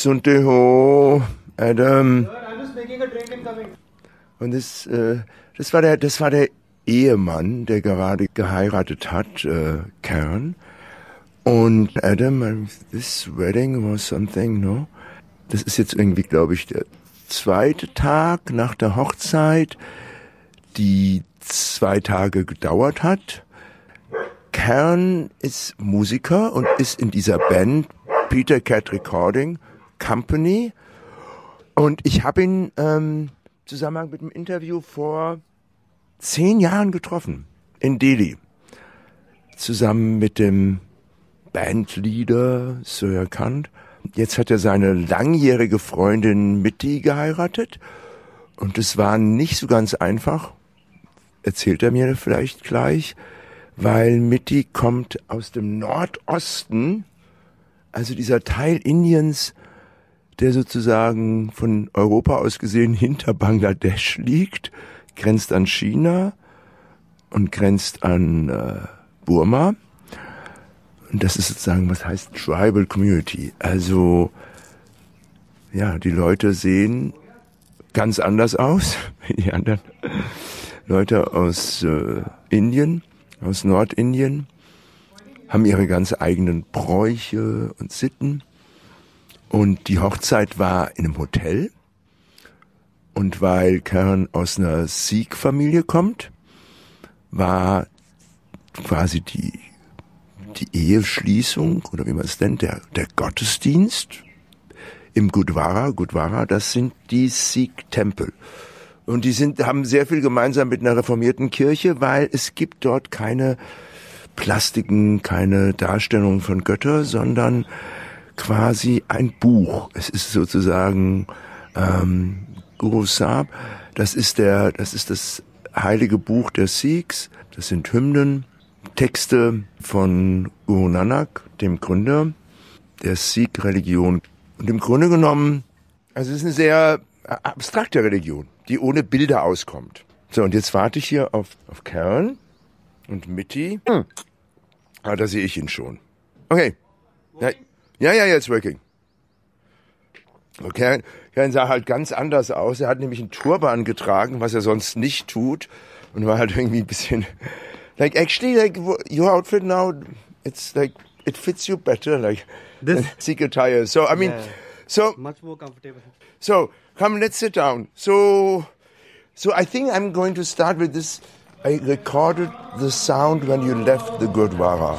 Sunte Ho, Adam. Und das, äh, das war der, das war der Ehemann, der gerade geheiratet hat, äh, Karen. Und Adam, this wedding was something, no? Das ist jetzt irgendwie, glaube ich, der zweite Tag nach der Hochzeit, die zwei Tage gedauert hat. Kern ist Musiker und ist in dieser Band Peter Cat Recording Company. Und ich habe ihn ähm, Zusammenhang mit dem Interview vor zehn Jahren getroffen in Delhi. Zusammen mit dem Bandleader Sir Kant. Jetzt hat er seine langjährige Freundin Mitty geheiratet. Und es war nicht so ganz einfach, erzählt er mir vielleicht gleich, weil Mitty kommt aus dem Nordosten, also dieser Teil Indiens, der sozusagen von Europa aus gesehen hinter Bangladesch liegt, grenzt an China und grenzt an äh, Burma. Und das ist sozusagen, was heißt Tribal Community. Also, ja, die Leute sehen ganz anders aus, wie die anderen Leute aus äh, Indien, aus Nordindien, haben ihre ganz eigenen Bräuche und Sitten. Und die Hochzeit war in einem Hotel. Und weil Karen aus einer Sikh-Familie kommt, war quasi die die Eheschließung oder wie man es nennt, der, der Gottesdienst im Gurdwara. Gurdwara, das sind die Sikh-Tempel. Und die sind, haben sehr viel gemeinsam mit einer reformierten Kirche, weil es gibt dort keine Plastiken, keine Darstellung von Götter, sondern quasi ein Buch. Es ist sozusagen ähm, Guru Sahib. Das ist der, das ist das heilige Buch der Sikhs. Das sind Hymnen, Texte von Guru Nanak, dem Gründer der Sikh-Religion. Und im Grunde genommen, also es ist eine sehr abstrakte Religion, die ohne Bilder auskommt. So, und jetzt warte ich hier auf, auf Karen und Mitty. Hm. Ah, da sehe ich ihn schon. Okay. Ja, ja, ja, jetzt working. Okay, Karen sah halt ganz anders aus. Er hat nämlich einen Turban getragen, was er sonst nicht tut. Und war halt irgendwie ein bisschen like actually like your outfit now it's like it fits you better like this Sikh attire so i mean Yeah. so much more comfortable. so come let's sit down so so i think i'm going to start with this i recorded the sound when you left the gurdwara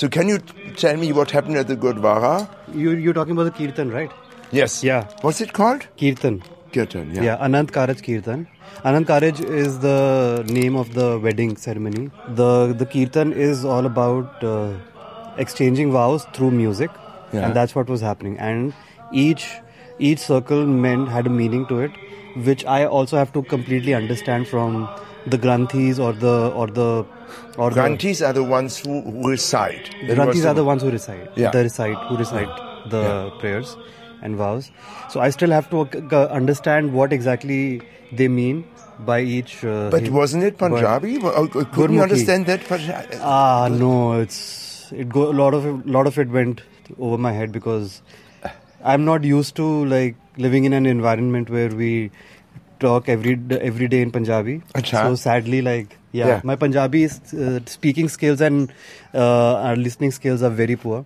so can you tell me what happened at the gurdwara You you're talking about the kirtan, right? yes Yeah. what's it called Kirtan. kirtan yeah, Yeah, Anand Karaj Kirtan. Anand Karaj is the name of the wedding ceremony. The the Kirtan is all about uh, exchanging vows through music, Yeah. and that's what was happening. And each each circle meant had a meaning to it, which I also have to completely understand from the granthis or the or the or Granthis are the ones who, who recite. the granthis are the ones who recite. Yeah. The recite who recite the Yeah. prayers and vows. So I still have to uh, understand what exactly they mean by each. Uh, But hymn. wasn't it Punjabi? Uh, Couldn't Gurmukhi. understand that? Punjabi? Ah no, it's it go a lot of it, lot of it went over my head because I'm not used to like living in an environment where we talk every every day in Punjabi. Acha. So sadly, like yeah, Yeah. my Punjabi is, uh, speaking skills and uh, our listening skills are very poor.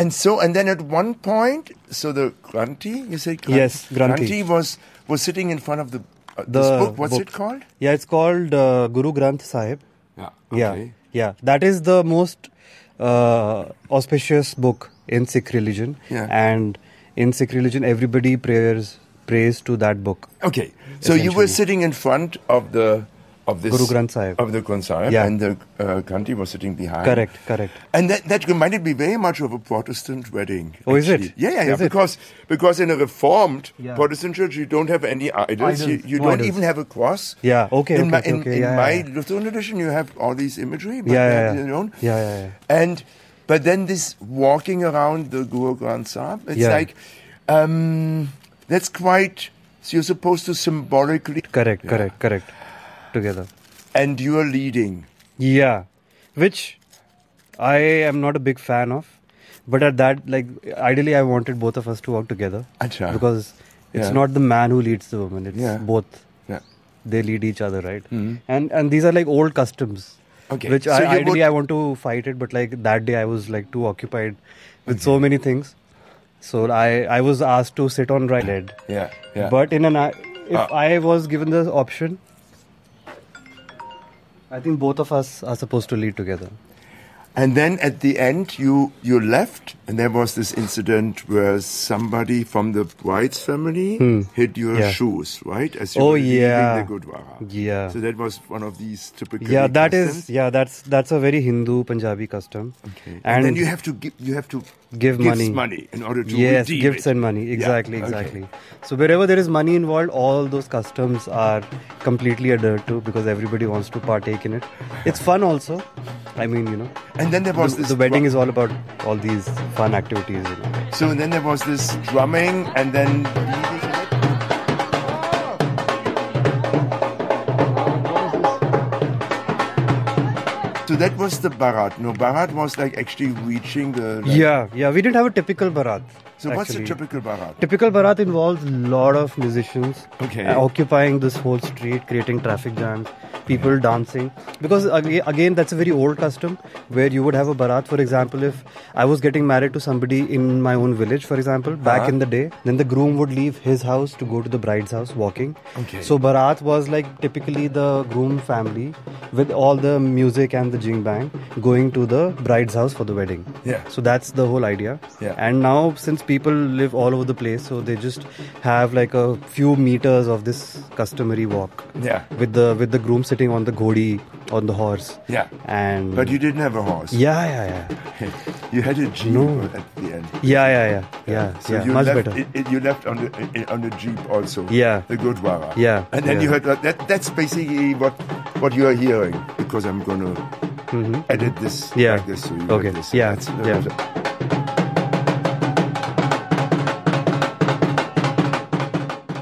And so, and then at one point, so the Granthi, you said Granthi? Yes, Granthi. was was sitting in front of the, uh, The this book. What's book. it called? Yeah, it's called uh, Guru Granth Sahib. Yeah. Okay. Yeah, yeah, that is the most uh, auspicious book in Sikh religion. Yeah. And in Sikh religion, everybody prays prays to that book. Okay. So you were sitting in front of the of this Guru Granth Sahib. of the Granth Sahib, Yeah. and the uh, Granthi was sitting behind. Correct, correct. And that, that reminded me very much of a Protestant wedding. Oh, is it? Yeah, yeah, yeah. Is it? Because because in a Reformed Yeah. Protestant church, you don't have any idols. You, Idols, you no don't idols. even have a cross. Yeah, okay, In okay, my, okay, in, okay, in yeah, my yeah, yeah. Lutheran edition, you have all these imagery. But Yeah, they yeah, have yeah. their. Yeah, yeah, yeah. And but then this walking around the Guru Granth Sahib, it's Yeah. like um, that's quite So you're supposed to symbolically. Correct, Yeah. correct, correct. Together. And you're leading. Yeah, which I am not a big fan of. But at that, like, ideally, I wanted both of us to work together Acha. because it's Yeah. not the man who leads the woman; it's Yeah. both. Yeah. They lead each other, right? Mhm. And and these are like old customs, Okay. which So I, you ideally would- I want to fight it, but like that day I was like too occupied with so many things, so I I was asked to sit on right leg. Yeah. Yeah. But in an if Ah. I was given the option, I think both of us are supposed to lead together. And then at the end, you you left, and there was this incident where somebody from the bride's family hid your Hmm. Yeah. shoes, right? As you Oh, were leaving yeah. the Gurdwara. Yeah. So that was one of these typical. yeah, that customs. is yeah, that's that's a very Hindu Punjabi custom. Okay. And, And, then you have to give you have to give gifts money. in order to yes, gifts it. and money. Yeah, Exactly, okay. exactly. So wherever there is money involved, all those customs are completely adhered to because everybody wants to partake in it. It's fun also. I mean, you know, And then there was the, this the wedding is all about all these fun activities. You know. So then there was this drumming, and then. So that was the barat. No, barat was like actually reaching the. like- Yeah, yeah. We didn't have a typical barat. So what's a typical barat? Typical Barat involves a lot of musicians Okay. uh, occupying this whole street, creating traffic jams, people dancing. Because aga- again, that's a very old custom where you would have a Barat. For example, if I was getting married to somebody in my own village, for example, back Uh-huh. in the day, then the groom would leave his house to go to the bride's house walking. Okay. So Barat was like typically the groom family with all the music and the jing bang going to the bride's house for the wedding. Yeah. So that's the whole idea. Yeah. And now since people live all over the place, so they just have like a few meters of this customary walk. Yeah. With the with the groom sitting on the ghodi on the horse. Yeah. And But you didn't have a horse. Yeah, yeah, yeah. You had a jeep No. at the end. Yeah, yeah, yeah. Yeah. So yeah. you Much left, better. It, it- you left on the on the jeep also. Yeah. The Gurdwara. Yeah, And then yeah. you heard that, that. That's basically what what you are hearing because I'm gonna edit this Mm-hmm. Yeah. like this. So you Okay. this. Yeah, That's- yeah.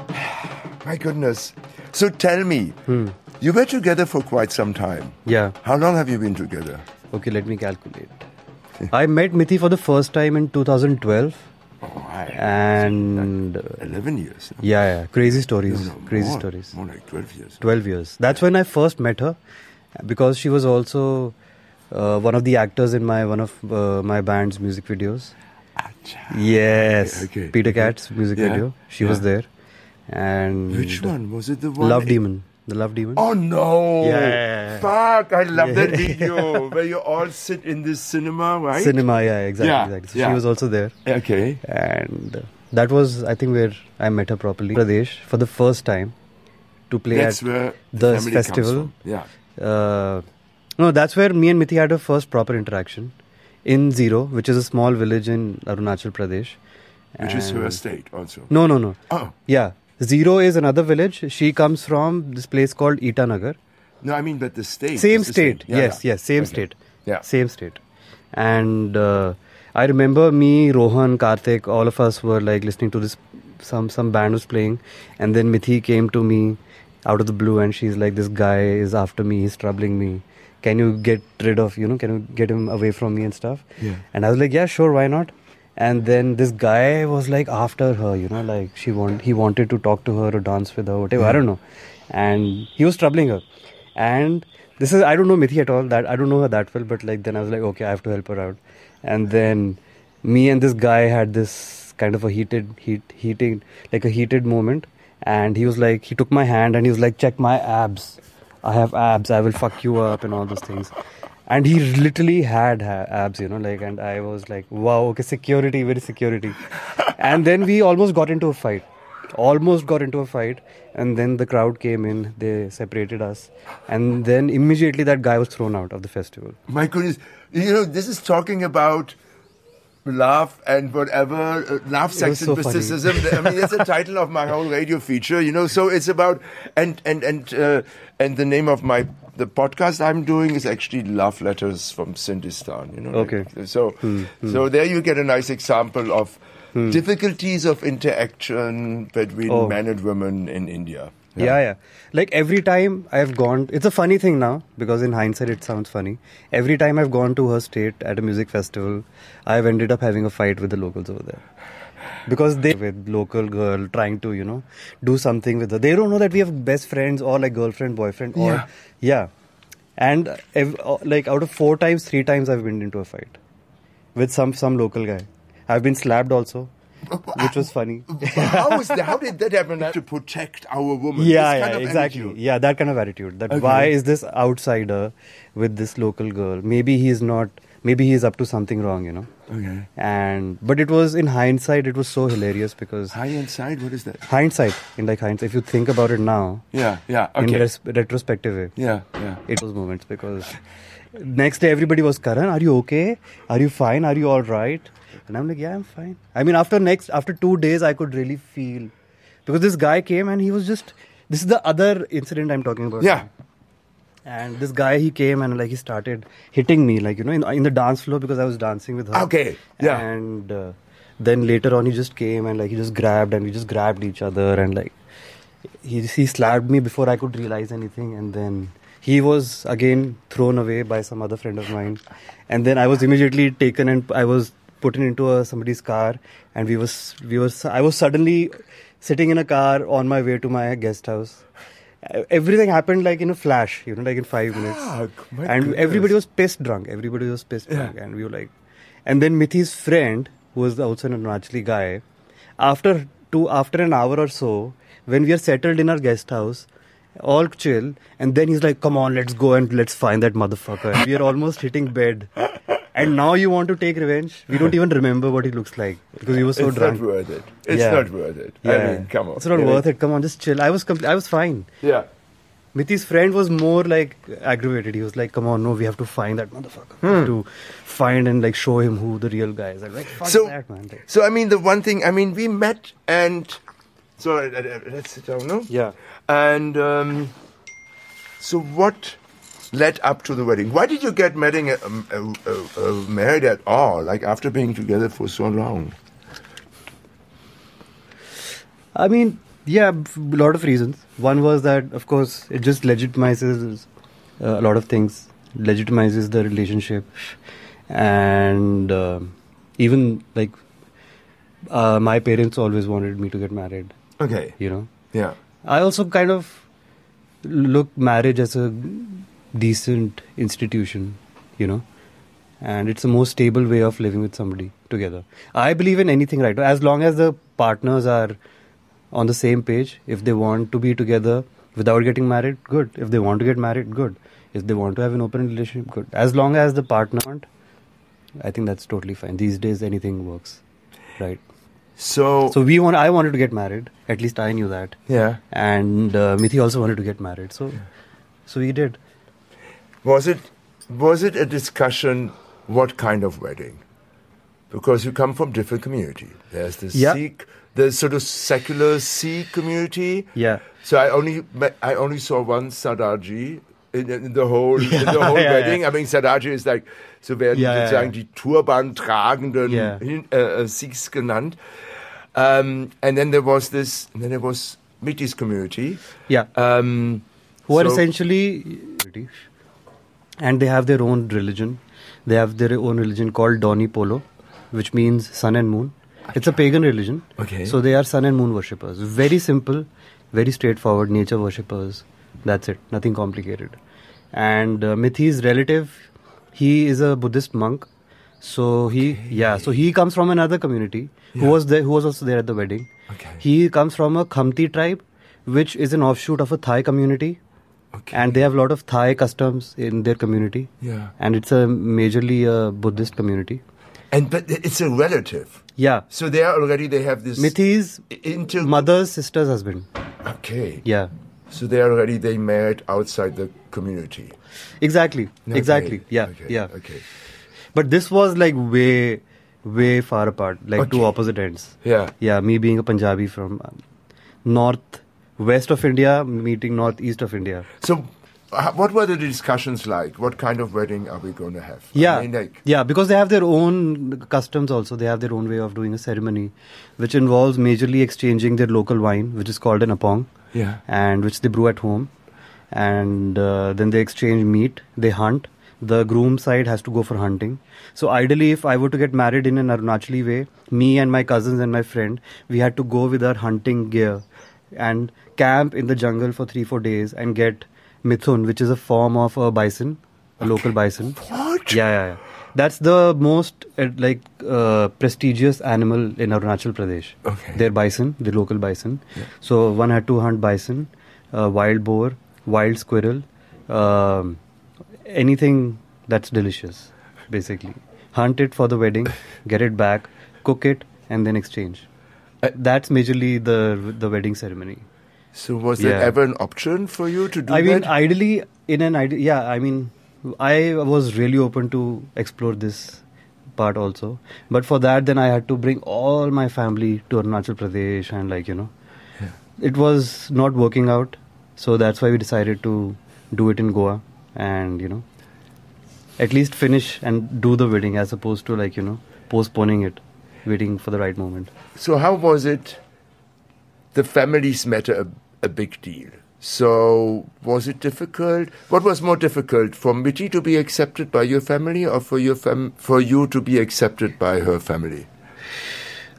My goodness. So tell me, Hmm. you were together for quite some time. Yeah. How long have you been together? Okay, let me calculate. I met Mithi for the first time in 2012 Oh, I, and uh, 11 years. no? yeah, yeah, crazy stories, No, no, crazy more, stories. More like 12 years. 12 years. That's when I first met her because she was also uh, one of the actors in my one of uh, my band's music videos. Acha. Yes, Okay, Peter okay. Cat's music Yeah, video. She was there. And Which one? Was it the one? Love Demon. The Love Demon. Oh no! Yeah. Fuck! I love that video where you all sit in this cinema, right? Cinema, yeah, exactly, Yeah, exactly. So yeah. she was also there. Okay. And uh, that was, I think, where I met her properly. Pradesh for the first time to play That's at where the comes festival. Yeah. Uh, no, that's where me and Mithi had our first proper interaction in Ziro, which is a small village in Arunachal Pradesh. Which is her estate also. No, no, no. Oh. Yeah, Ziro is another village. She comes from this place called Itanagar. No, I mean, but the state. Same state. Yeah, yes, yeah. yes, same Okay. state. Yeah. Same state. And uh, I remember me, Rohan, Karthik, all of us were like listening to this. Some some band was playing, and then Mithi came to me out of the blue, and she's like, "This guy is after me. He's troubling me. Can you get rid of you know? Can you get him away from me and stuff?" Yeah. And I was like, "Yeah, sure. Why not?" And then this guy was like after her, you know, like she want he wanted to talk to her or dance with her, whatever. I don't know. And he was troubling her. And this is I don't know Mithi at all. That I don't know her that well, but like then I was like, okay, I have to help her out. And then me and this guy had this kind of a heated heat heating like a heated moment. And he was like he took my hand and he was like, check my abs. I have abs. I will fuck you up and all those things. And he literally had abs, you know, like, and I was like, wow, okay, security, very security. and then we almost got into a fight. Almost got into a fight. And then the crowd came in, they separated us. And then immediately that guy was thrown out of the festival. My goodness. You know, this is talking about love and whatever, uh, love, sex, and so mysticism. I mean, that's the title of my whole radio feature, you know. So it's about, and, and, and, uh, and the name of my, the podcast I'm doing is actually Love Letters from Sindistan, you know. like- Okay. so, Hmm, so there you get a nice example of, difficulties of interaction between Oh. men and women in India. Yeah. yeah, Like every time I've gone, it's a funny thing now because in hindsight it sounds funny. Every time I've gone to her state at a music festival, I've ended up having a fight with the locals over there. Because they, with local girl trying to, you know, do something with her. They don't know that we have best friends or like girlfriend, boyfriend, or Yeah. yeah. And ev- uh, like out of four times, three times I've been into a fight with some some local guy. I've been slapped also, which was funny. how, is that, how did that happen? To protect our woman. yeah, This yeah kind of exactly attitude. yeah that kind of attitude that Okay. why is this outsider with this local girl maybe he's not maybe he's up to something wrong you know Okay. and but it was in hindsight it was so hilarious because hindsight. what is that? hindsight in like hindsight if you think about it now Yeah, yeah, in okay. res- retrospective way yeah, yeah. it was moments because next day everybody was Karan are you okay are you fine are you all right and I'm like yeah I'm fine. I mean after next after two days I could really feel. Because this guy came and he was just this is the other incident I'm talking about. Yeah. and this guy he came and like he started hitting me like you know in, in the dance floor because I was dancing with her. Okay, yeah. and uh, then later on he just came and like he just grabbed and we just grabbed each other and like he he slapped me before I could realize anything. And then he was again thrown away by some other friend of mine. And then I was immediately taken and I was put into a, somebody's car and we was we was I was suddenly sitting in a car on my way to my guest house. Everything happened like in a flash you know like in 5 minutes. Ah, my and goodness. everybody was pissed drunk. Everybody was pissed Yeah. drunk. And we were like and then Mithi's friend who was also an Arunachali guy after two after an hour or so when we are settled in our guest house all chill and then he's like come on let's go and let's find that motherfucker. We are almost hitting bed and now you want to take revenge we don't even remember what he looks like because he was so it's drunk not worth it. It's Yeah. not worth it. I mean, come on. it's not worth it come on just chill i was compl- i was fine Yeah. Mithi's friend was more like aggravated. He was like, "Come on, no, we have to find that motherfucker. We have to find and like show him who the real guy is." I'm like, "Fuck So, that, man!" Like, so I mean, the one thing, I mean, we met and so uh, uh, let's sit down, no? yeah. And um, so, what led up to the wedding? Why did you get married, um, uh, uh, uh, married at all? Like after being together for so long? I mean, yeah, a lot of reasons. One was that, of course, it just legitimizes uh, a lot of things, legitimizes the relationship, and uh, even like uh, my parents always wanted me to get married. Okay. You know, Yeah. I also kind of look marriage as a decent institution, you know, and it's the most stable way of living with somebody together. I believe in anything, right? As long as the partners are on the same page, if they want to be together without getting married, good. If they want to get married, good. If they want to have an open relationship, good. As long as the partner want, I think that's totally fine. These days, anything works, right? So, So we want. I wanted to get married. At least I knew that yeah. and uh, Mithi also wanted to get married. So, so we did. Was it was it a discussion what kind of wedding? Because you come from different community. There's the Yeah. Sikh, the sort of secular Sikh community. Yeah. So I only met, I only saw one Sardaji in, in the whole in the whole yeah, wedding. yeah. I mean Sardaji is like so werden sozusagen die Turban tragenden äh, Sikhs genannt. Um, and then there was this. And then there was Mithi's community. Yeah. Um, Who are essentially British, and they have their own religion. They have their own religion called Donyi Polo, which means sun and moon. It's a pagan religion. Okay. So they are sun and moon worshippers. Very simple, very straightforward nature worshippers. That's it. Nothing complicated. And uh, Mithi's relative, he is a Buddhist monk. So he, yeah, so he comes from another community who was there, who was also there at the wedding. Okay. He comes from a Khamti tribe, which is an offshoot of a Thai community, Okay. and they have a lot of Thai customs in their community. Yeah. And it's a majorly a Buddhist community. And but it's a relative. Yeah. So they are already they have this Mithi's into mother's sister's husband. Okay. Yeah. So they are already they married outside the community. Exactly. Okay, Exactly. Yeah. Okay. Yeah. Okay. But this was like way, way far apart, like two opposite ends. Yeah. Yeah. Me being a Punjabi from um, north west of India, meeting northeast of India. So uh, what were the discussions like? What kind of wedding are we going to have? Yeah, I mean, like, yeah, because they have their own customs. Also, they have their own way of doing a ceremony, which involves majorly exchanging their local wine, which is called an apong, yeah. and which they brew at home, and uh, then they exchange meat. They hunt. The groom side has to go for hunting. So ideally, if I were to get married in an Arunachali way, me and my cousins and my friend, we had to go with our hunting gear and camp in the jungle for three four days and get mithun, which is a form of a bison, a local bison. What? Yeah, yeah, yeah. That's the most uh, like uh, prestigious animal in Arunachal Pradesh. Okay. Their bison, the local bison. Yeah. So one had to hunt bison, uh, wild boar, wild squirrel, um, anything that's delicious, basically. Hunt it for the wedding, get it back, cook it, and then exchange. Uh, That's majorly the the wedding ceremony. So was there ever an option for you to do I mean, that? ideally, in an idea, yeah. I mean, I was really open to explore this part also, but for that, then I had to bring all my family to Arunachal Pradesh, and like you know, it was not working out. So that's why we decided to do it in Goa, and you know, at least finish and do the wedding as opposed to like you know postponing it, waiting for the right moment. so how was it? The families matter a, a big deal. So was it difficult? What was more difficult for Mithi to be accepted by your family, or for your fam- for you to be accepted by her family?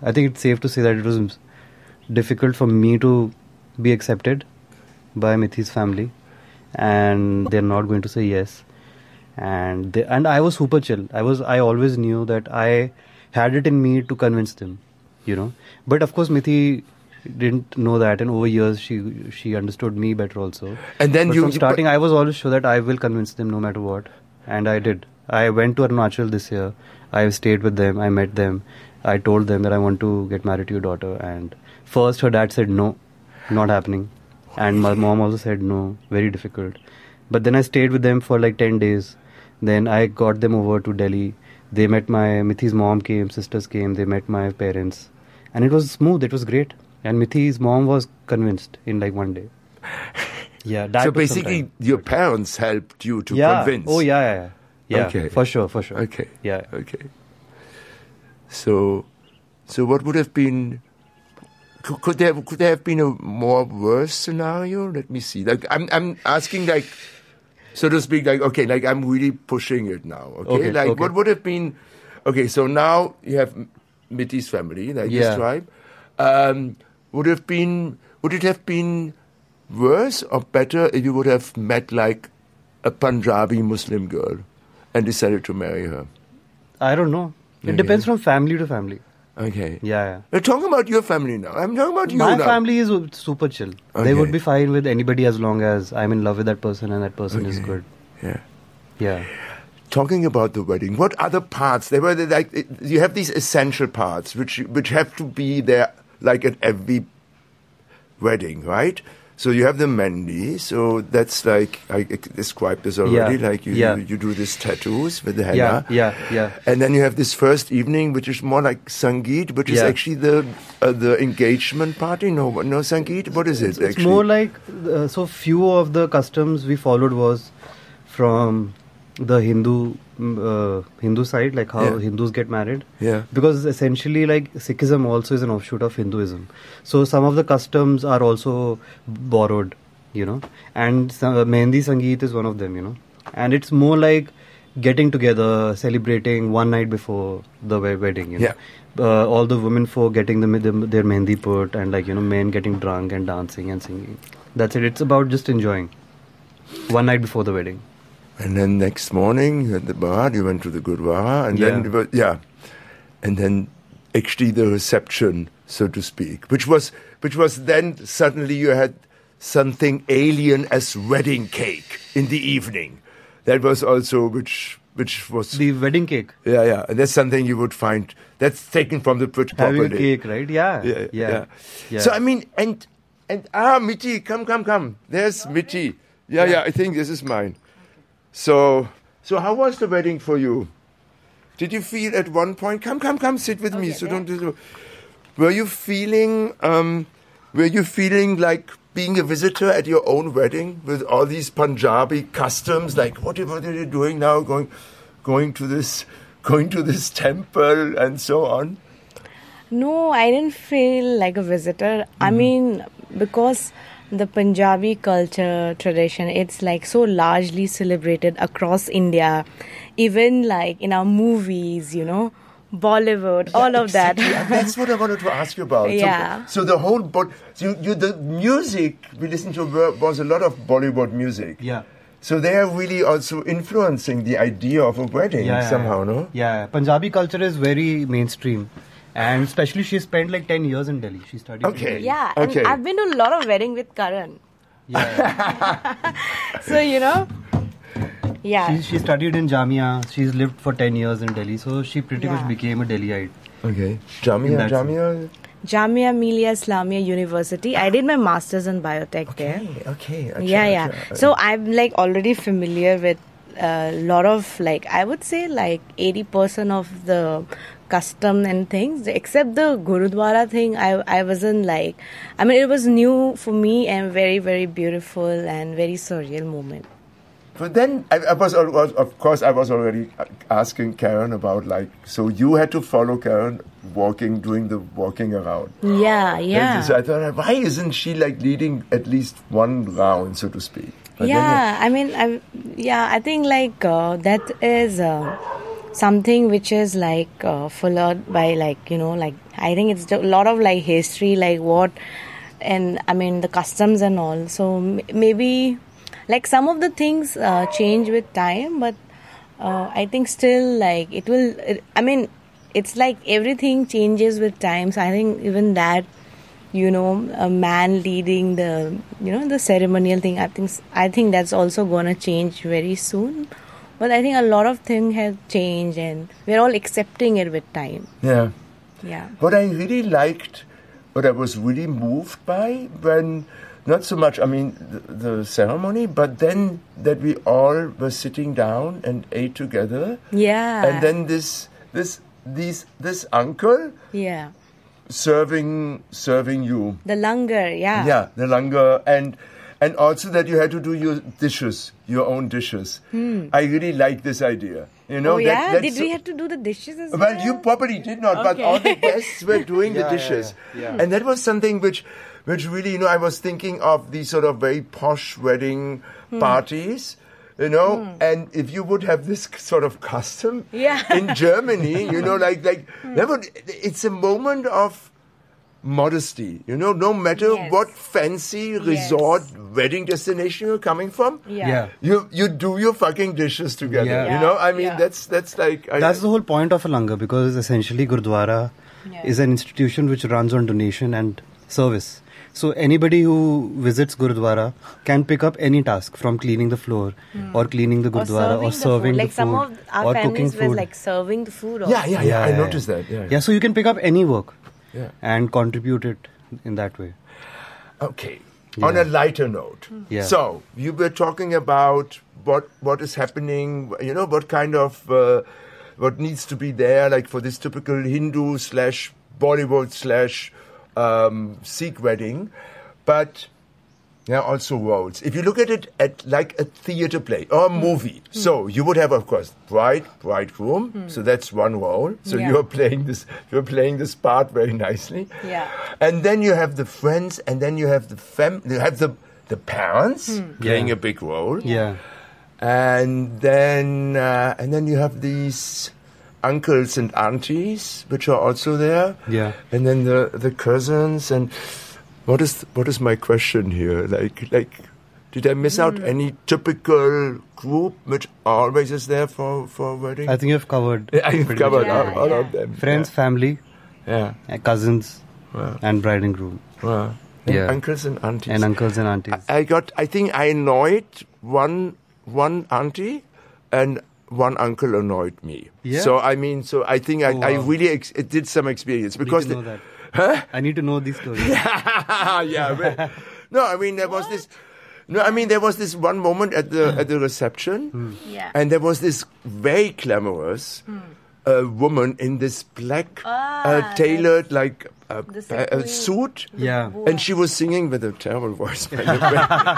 I think it's safe to say that it was difficult for me to be accepted by Mithi's family, and they're not going to say yes. And they, and I was super chill. I was I always knew that I had it in me to convince them, you know. But of course, Mithi didn't know that, and over years she she understood me better also. And then But you from starting, I was always sure that I will convince them no matter what, and I did. I went to Arunachal this year. I stayed with them. I met them. I told them that I want to get married to your daughter. And first, her dad said no, not happening, and my mom also said no, very difficult. But then I stayed with them for like ten days. Then I got them over to Delhi. They met my Mithi's mom came, sisters came. They met my parents, and it was smooth. It was great. And Mithi's mom was convinced in like one day. Yeah, that so basically, your parents helped you to yeah. convince. Oh yeah, yeah, yeah. Yeah, Okay. for sure, for sure. Okay. Yeah. Okay. So, so what would have been? Could, could there could there have been a more worse scenario? Let me see. Like I'm I'm asking like, so to speak. Like okay, like I'm really pushing it now. Okay, Okay, like okay. what would have been? Okay, so now you have Mithi's family, like this Yeah. tribe. Um, would have been would it have been worse or better if you would have met like a Punjabi Muslim girl and decided to marry her? I don't know. It Okay. depends from family to family. Okay. Yeah, yeah. Talking about your family now. I'm talking about you My now. family is super chill. Okay. They would be fine with anybody as long as I'm in love with that person and that person is good. Yeah. Yeah. Talking about the wedding, what other parts? There were like it- you have these essential parts which which have to be there like at every wedding, right? So you have the mehndi. So that's like I described this already. Yeah. Like you, Yeah. you you do these tattoos with the henna. Yeah, yeah, yeah. And then you have this first evening, which is more like sangeet, which is actually the uh, the engagement party. No, no sangeet. What is it? It's, it's more like uh, so few of the customs we followed was from the Hindu uh, Hindu side, like how Yeah. Hindus get married. Yeah. Because essentially, like Sikhism also is an offshoot of Hinduism. So some of the customs are also borrowed, you know. And some, uh, Mehndi Sangeet is one of them, you know. And it's more like getting together, celebrating one night before the wedding, you know. Yeah. Uh, all the women for getting the, the, their Mehndi put, and like you know, men getting drunk and dancing and singing. That's it. It's about just enjoying. One night before the wedding. And then next morning, you had the barat, you went to the Gurdwara, and then, Yeah. was- yeah. And then actually the reception, so to speak, which was, which was then suddenly you had something alien as wedding cake in the evening. That was also, which, which was, The wedding cake. yeah, yeah. And that's something you would find, that's taken from the British Having property. cake, right? Yeah. Yeah, yeah. yeah. So I mean, and and ah, Mithi, come, come, come. There's Mithi. Yeah, yeah. I think this is mine. So, so how was the wedding for you? Did you feel at one point? Come, come, come. Sit with me. So don't. do- Were you feeling? Um, were you feeling like being a visitor at your own wedding with all these Punjabi customs? Like, what, are- what are you doing now? Going, going to this, going to this temple and so on. No, I didn't feel like a visitor. I mean, because the Punjabi culture tradition, it's like so largely celebrated across India, even like in our movies, you know, Bollywood, all of that. Exactly. And That's what I wanted to ask you about. So- Yeah. So, the whole, but you, you, the music we listened to was a lot of Bollywood music. Yeah. So they are really also influencing the idea of a wedding yeah, somehow, yeah. no? Yeah, Punjabi culture is very mainstream, and especially she spent like ten years in Delhi. She studied. in Okay. Delhi. yeah, Okay. and I've been to a lot of wedding with Karan. Yeah. So, you know, yeah. she she studied in Jamia. She's lived for ten years in Delhi, so she pretty Yeah. much became a Delhiite. Okay. Jamia, Jamia. Jamia Millia Islamia University. I did my master's in biotech there. Okay, okay. acha, yeah yeah acha. so i'm like already familiar with a lot of like i would say like 80% of the custom and things except the gurudwara thing i i wasn't like i mean it was new for me and very very beautiful and very surreal moment But then, I, I was, of course, I was already asking Karan about like, so you had to follow Karan walking, doing the walking around. yeah yeah And so I thought, why isn't she like leading at least one round, so to speak? But yeah i mean I, yeah i think like uh, that is uh, something which is like uh, followed by like you know like i think it's a lot of like history like what and i mean the customs and all. So m- maybe like some of the things uh, change with time but uh, i think still like it will it, i mean it's like everything changes with time. So i think even that you know a man leading the you know the ceremonial thing i think i think that's also going to change very soon. But i think a lot of things have changed and we're all accepting it with time. Yeah. yeah. What I really liked, what I was really moved by when, not so much, I mean, the, the ceremony, but then that we all were sitting down and ate together. yeah. And then this, this, these, this uncle yeah serving, serving you. the langar yeah Yeah, the langar. And, and also that you had to do your dishes, your own dishes. I really like this idea. You know, Hmm. oh that- yeah that's did we have to do the dishes as well well, you probably did not, but all the guests were doing the Yeah, yeah, dishes, yeah, yeah. and that was something which, which really, you know, I was thinking of these sort of very posh wedding Hmm. parties, you know, hmm. and if you would have this sort of custom Yeah. In Germany, you know, like like hmm. that would, it's a moment of modesty, you know, no matter Yes. what fancy resort wedding destination you're coming from. yeah, Yeah. You you do your fucking dishes together. Yeah. You know, I mean Yeah. that's that's like I, That's the whole point of a langar because essentially Gurdwara Yeah. is an institution which runs on donation and service. So anybody who visits Gurdwara can pick up any task from cleaning the floor or cleaning the Hmm. or serving, or serving the food. the like some food of our or cooking families were food. like serving the food also. Yeah, yeah, yeah. I noticed that. Yeah. Yeah, so you can pick up any work Yeah. and contribute it in that way. Okay. On a lighter note. Yeah. So you were talking about what what is happening. You know what kind of uh, what needs to be there, like for this typical Hindu slash Bollywood slash um, Sikh wedding, but. There are also roles. If you look at it at like a theater play or a movie, so you would have, of course, bride, bridegroom. So that's one role. So Yeah. you're playing this, you're playing this part very nicely. Yeah. And then you have the friends, and then you have the fam, you have the the parents playing Yeah. a big role, Yeah. and then uh, and then you have these uncles and aunties which are also there. Yeah. And then the the cousins and what is what is my question here? Like like did I miss out any typical group which always is there for for wedding? I think you've covered. I've covered much all, Yeah, all yeah. of them. Friends, family, Yeah. uh, cousins, Wow. and bride and groom, Wow. And Yeah. uncles and aunties. and uncles and aunties. I got. I think I annoyed one one auntie, and one uncle annoyed me. Yeah? So I mean, so I think I, Oh, I really ex- it did some experience because need to the- know that. I need to know these stories. yeah. but- no, I mean there was this. No, I mean there was this one moment at the at the reception, hmm. Yeah. and there was this very glamorous hmm. A woman in this black Ah, uh, tailored like uh, The pa- uh, suit. Yeah. And she was singing with a terrible voice. by the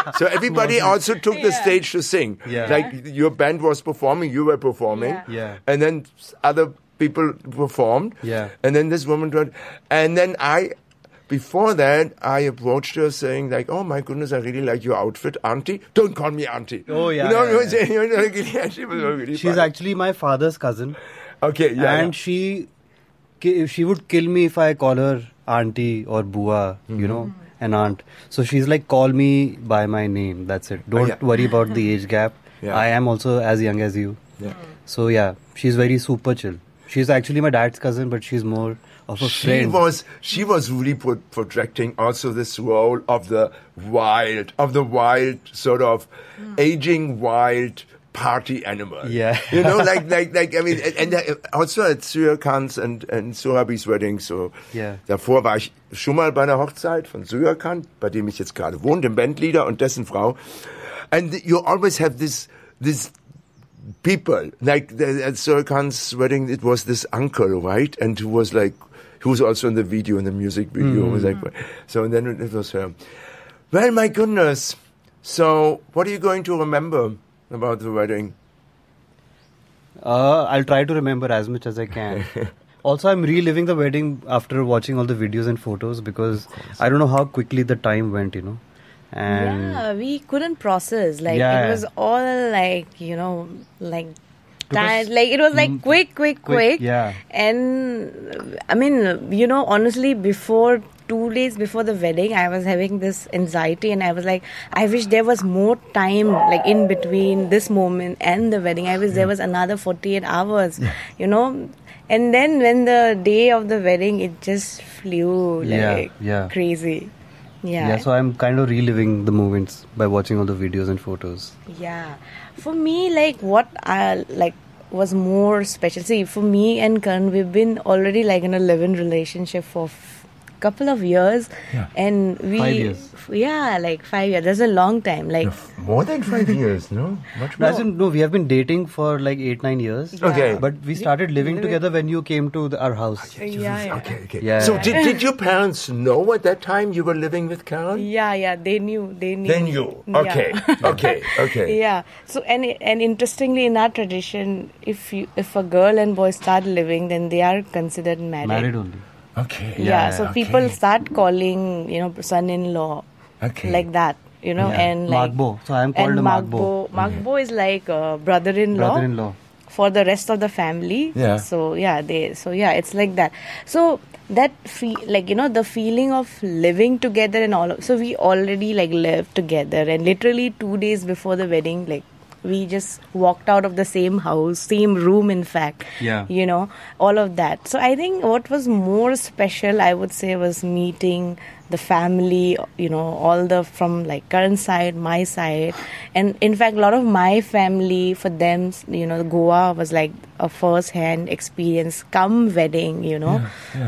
way. so everybody also took the Yeah. stage to sing. Yeah. Like your band was performing, you were performing. Yeah. Yeah. And then other people performed. Yeah. And then this woman tried. And then I, before that, I approached her saying like, "Oh my goodness, I really like your outfit, Auntie. Don't call me Auntie." Oh, yeah, You know, yeah, you know, you know, like, yeah, she was really She's funny. actually my father's cousin, okay. Yeah. and she she would kill me if I call her auntie or bua, Mm-hmm. you know, an aunt. So she's like, call me by my name. That's it. Don't yeah. worry about the age gap. Yeah. I am also as young as you. yeah. So yeah, she's very super chill. She's actually my dad's cousin, but she's more of a She friend. was she was really pro- projecting also this role of the wild of the wild sort of aging wild party animal. Yeah. you know, like like like I mean, and, and uh, also at Suryakant's and and Surabhi's wedding. So Yeah. davor war ich schon mal bei einer Hochzeit von Surya Khan, bei dem ich jetzt gerade wohne, dem Bandleader und dessen Frau. And you always have this this people. Like the, at Sir Khan's wedding, it was this uncle, right? And who was like, who was also in the video, in the music video. Was like, so and then it was her. Well, my goodness. So, what are you going to remember about the wedding? Uh, I'll try to remember as much as I can. also, I'm reliving the wedding after watching all the videos and photos because I don't know how quickly the time went, you know. And yeah, we couldn't process. Like Yeah. it was all like you know, like Because- time. Like it was like Mm, quick, quick, quick, quick. yeah. And I mean, you know, honestly, before two days before the wedding, I was having this anxiety, and I was like, I wish there was more time, like in between this moment and the wedding. I wish there was another forty-eight hours. You know. And then when the day of the wedding, it just flew like yeah. crazy. Yeah. yeah, so I'm kind of reliving the moments by watching all the videos and photos. Yeah, for me, like what I like was more special. See, for me and Karan, we've been already like in a live-in relationship for couple of years, Yeah. and we Five years. f- yeah, like five years. That's a long time. Like More than five years, no? Much No, in, no, we have been dating for like eight, nine years. Okay. But we started living together when you came to the, our house. Ah, yeah, yeah. Okay, okay. Yeah. So, did, did your parents know at that time you were living with Karan? Yeah, yeah, they knew. They knew. They knew. Yeah. Okay, okay, okay. Yeah. So and and interestingly, in our tradition, if you if a girl and boy start living, then they are considered married. Married only. Okay. Yeah. Yeah, so okay. people start calling, you know, son-in-law, Okay. like that. You know, Yeah. and like Magbo. So I am called and a Magbo. Magbo is like a brother-in-law. Brother-in-law. for the rest of the family. Yeah. So yeah, they so yeah, it's like that. So that feel like you know the feeling of living together and all. Of, so we already like lived together, and literally two days before the wedding, like we just walked out of the same house, same room, in fact. Yeah. You know all of that. So I think what was more special, I would say, was meeting the family you know all the from like Karan side my side and in fact a lot of my family for them you know goa was like a first hand experience come wedding you know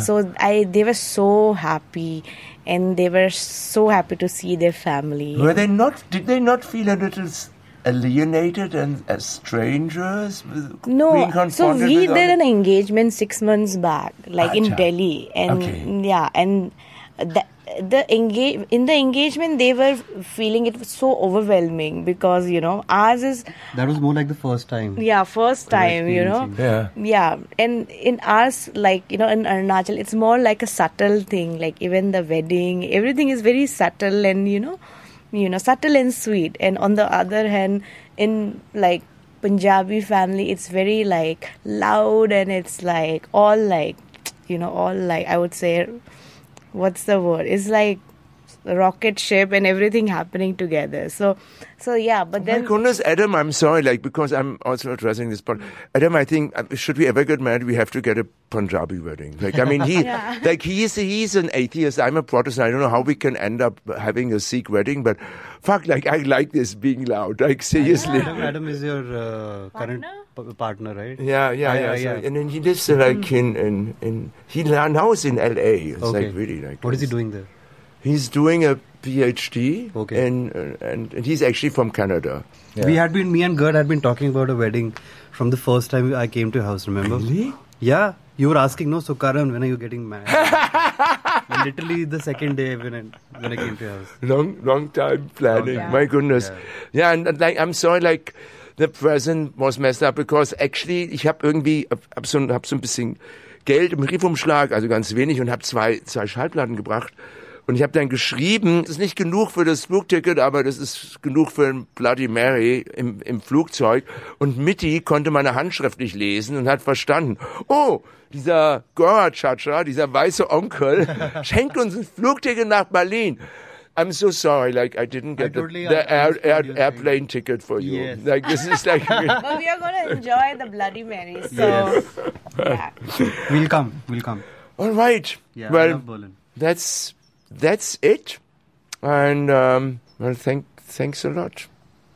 so i they were so happy and they were so happy to see their family Were they not? Did they not feel a little s- alienated and as strangers? No, so we did an engagement six months back, like in Delhi, and Okay. yeah, and the the engage in the engagement they were feeling it was so overwhelming because you know ours is That was more like the first time. yeah first time you know. Yeah. yeah and in ours like you know in arunachal it's more like a subtle thing like even the wedding everything is very subtle and you know you know subtle and sweet. And on the other hand in like punjabi family it's very like loud and it's like all like you know all like i would say what's the word? It's like rocket ship and everything happening together so so yeah but My then goodness, Adam, I'm sorry, like, because I'm also addressing this part. Adam, I think, uh, should we ever get married, we have to get a Punjabi wedding. Like, I mean, he, Yeah. like, he's, he's an atheist. I'm a Protestant. I don't know how we can end up having a Sikh wedding, but fuck, like, I like this being loud. Like, seriously. Adam, Adam is your uh, current Partner? partner, right? Yeah, yeah, Ah, yeah. yeah, so- yeah. and then he lives uh, like in, in, in, he now is in LA. It's Okay. like really like. What is he doing there? He's doing a PhD. Okay. And, uh, and, and he's actually from Canada. Yeah. We had been, me and Gert had been talking about a wedding from the first time I came to your house, remember? Really? Yeah, you were asking, no, so Karan, when are you getting married? Literally the second day when I, when I came to your house. long, long time planning. Yeah. My goodness. Yeah. Yeah, and, and like I'm sorry, like the present was messed up because actually ich habe irgendwie hab so, hab so ein bisschen Geld im Briefumschlag, also ganz wenig und habe zwei zwei Schallplatten gebracht. Und ich habe dann geschrieben, das ist nicht genug für das Flugticket, aber das ist genug für ein Bloody Mary im, im Flugzeug. Und Mitty konnte meine Handschrift nicht lesen und hat verstanden, oh, dieser Gorachacha, dieser weiße Onkel, schenkt uns ein Flugticket nach Berlin. I'm so sorry, like I didn't get the, totally the air, air, airplane ticket for you. Yes. Like this is like But we are going to enjoy the Bloody Mary. So, yeah. We'll come, we'll come. all right. Yeah, I well, that's that's it. And um, well, thank thanks a lot.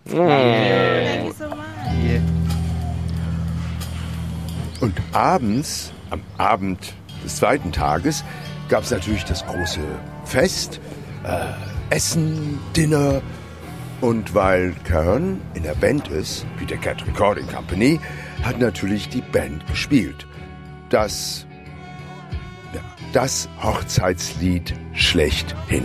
Thank you so much. Yeah. Und abends, am Abend des zweiten Tages, gab es natürlich das große Fest, äh, Essen, Dinner. Und weil Kern in der Band ist, wie der Cat Recording Company, hat natürlich die Band gespielt. Das, ja, das Hochzeitslied schlechthin.